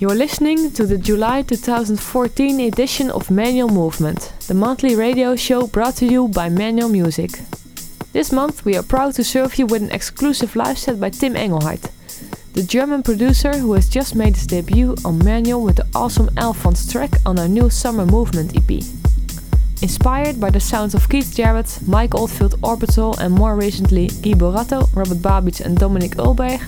You're listening to the July 2014 edition of Manual Movement, the monthly radio show brought to you by Manual Music. This month we are proud to serve you with an exclusive live set by Tim Engelhardt, the German producer who has just made his debut on Manual with the awesome Alphonse track on our new Summer Movement EP. Inspired by the sounds of Keith Jarrett, Mike Oldfield Orbital and more recently Gui Boratto, Robert Babicz and Dominik Eulberg,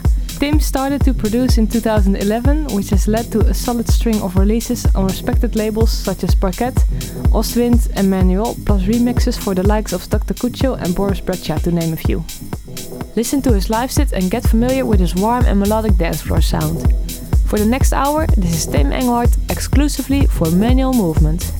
Tim started to produce in 2011, which has led to a solid string of releases on respected labels such as Parquet, Ostwind, and Manual, plus remixes for the likes of Dr. Kucho and Boris Brejcha, to name a few. Listen to his live set and get familiar with his warm and melodic dance floor sound. For the next hour, this is Tim Engelhardt exclusively for Manual Movement.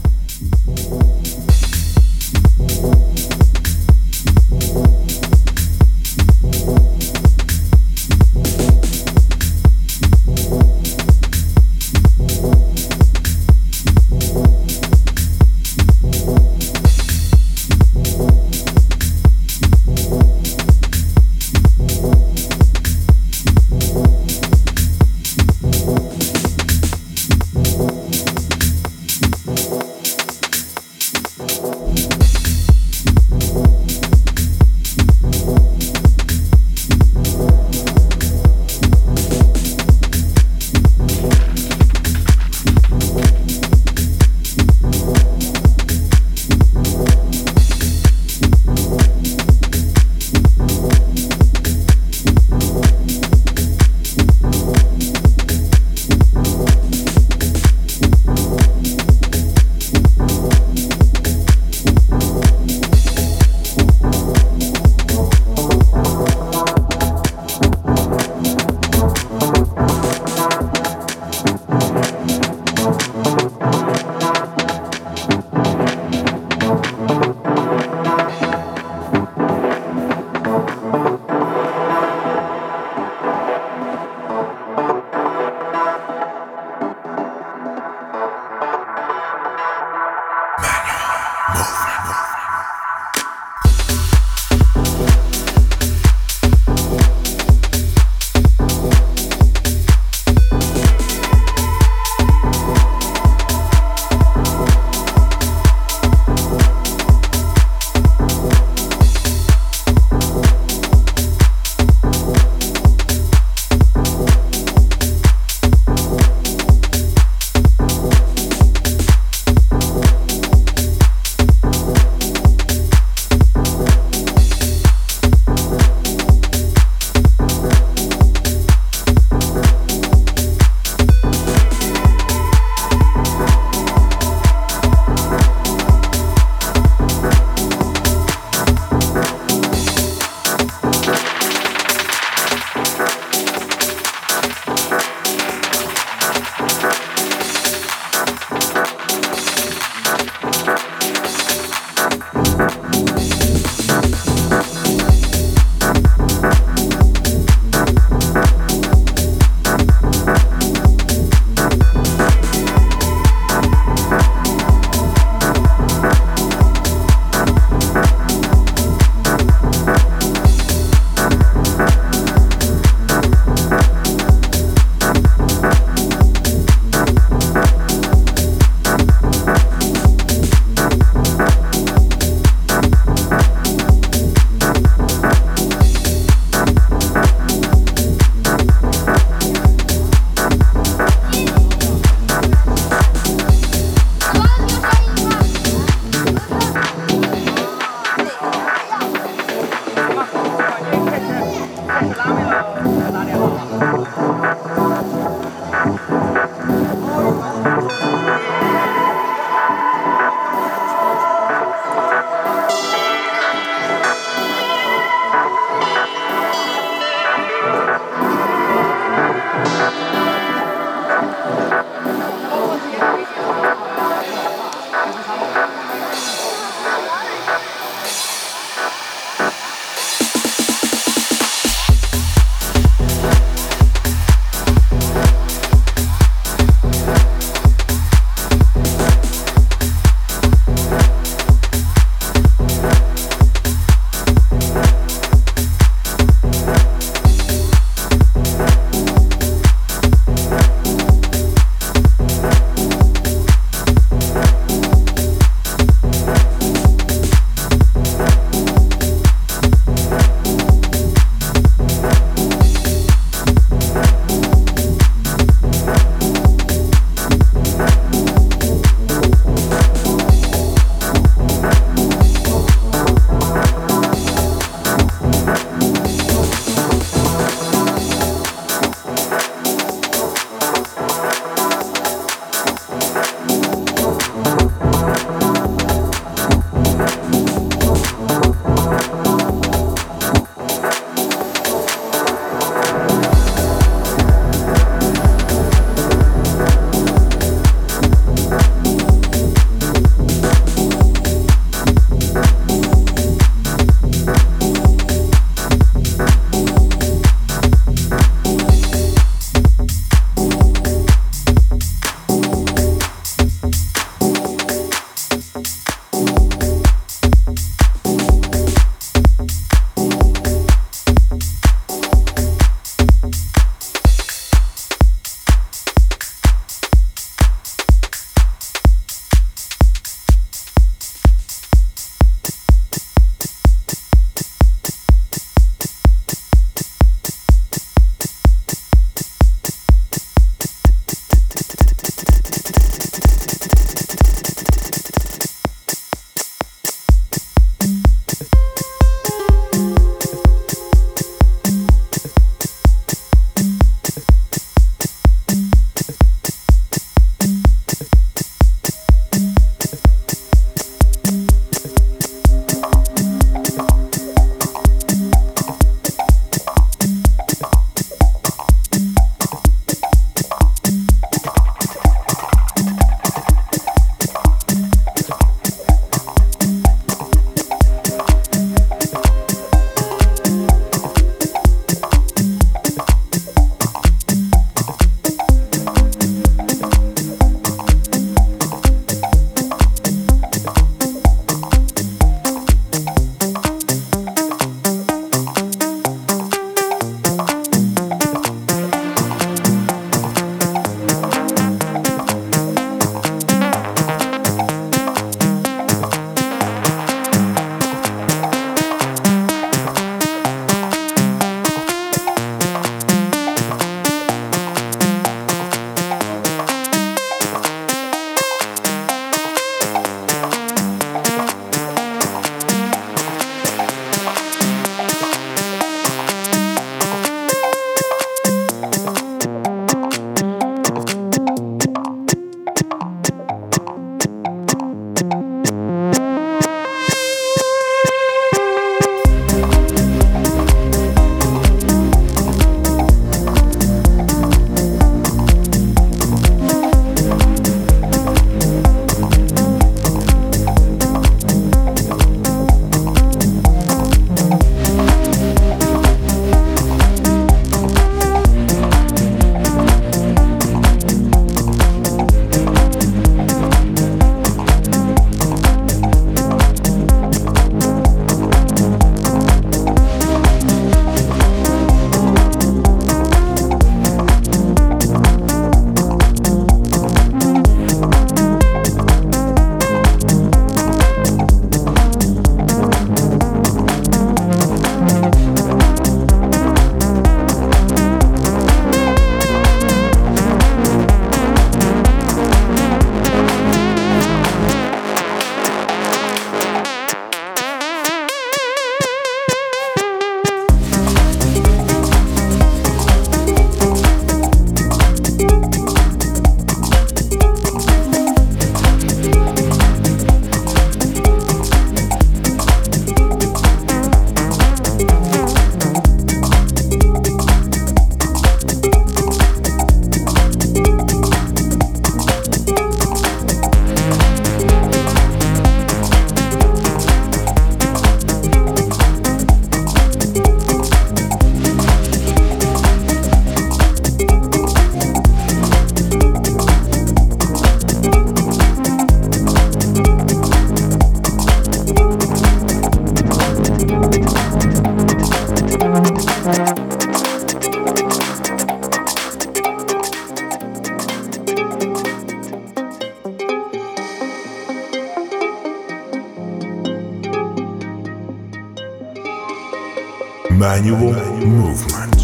Movement.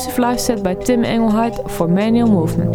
Exclusive live set by Tim Engelhardt for Manual Movement.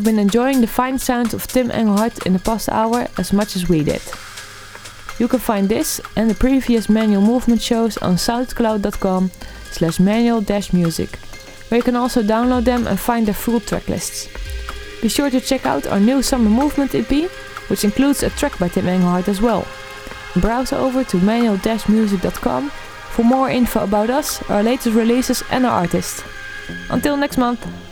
You've been enjoying the fine sounds of Tim Engelhardt in the past hour as much as we did. You can find this and the previous Manual Movement shows on soundcloud.com slash manual-music, where you can also download them and find their full track lists. Be sure to check out our new Summer Movement EP, which includes a track by Tim Engelhardt as well. Browse over to manual-music.com for more info about us, our latest releases and our artists. Until next month!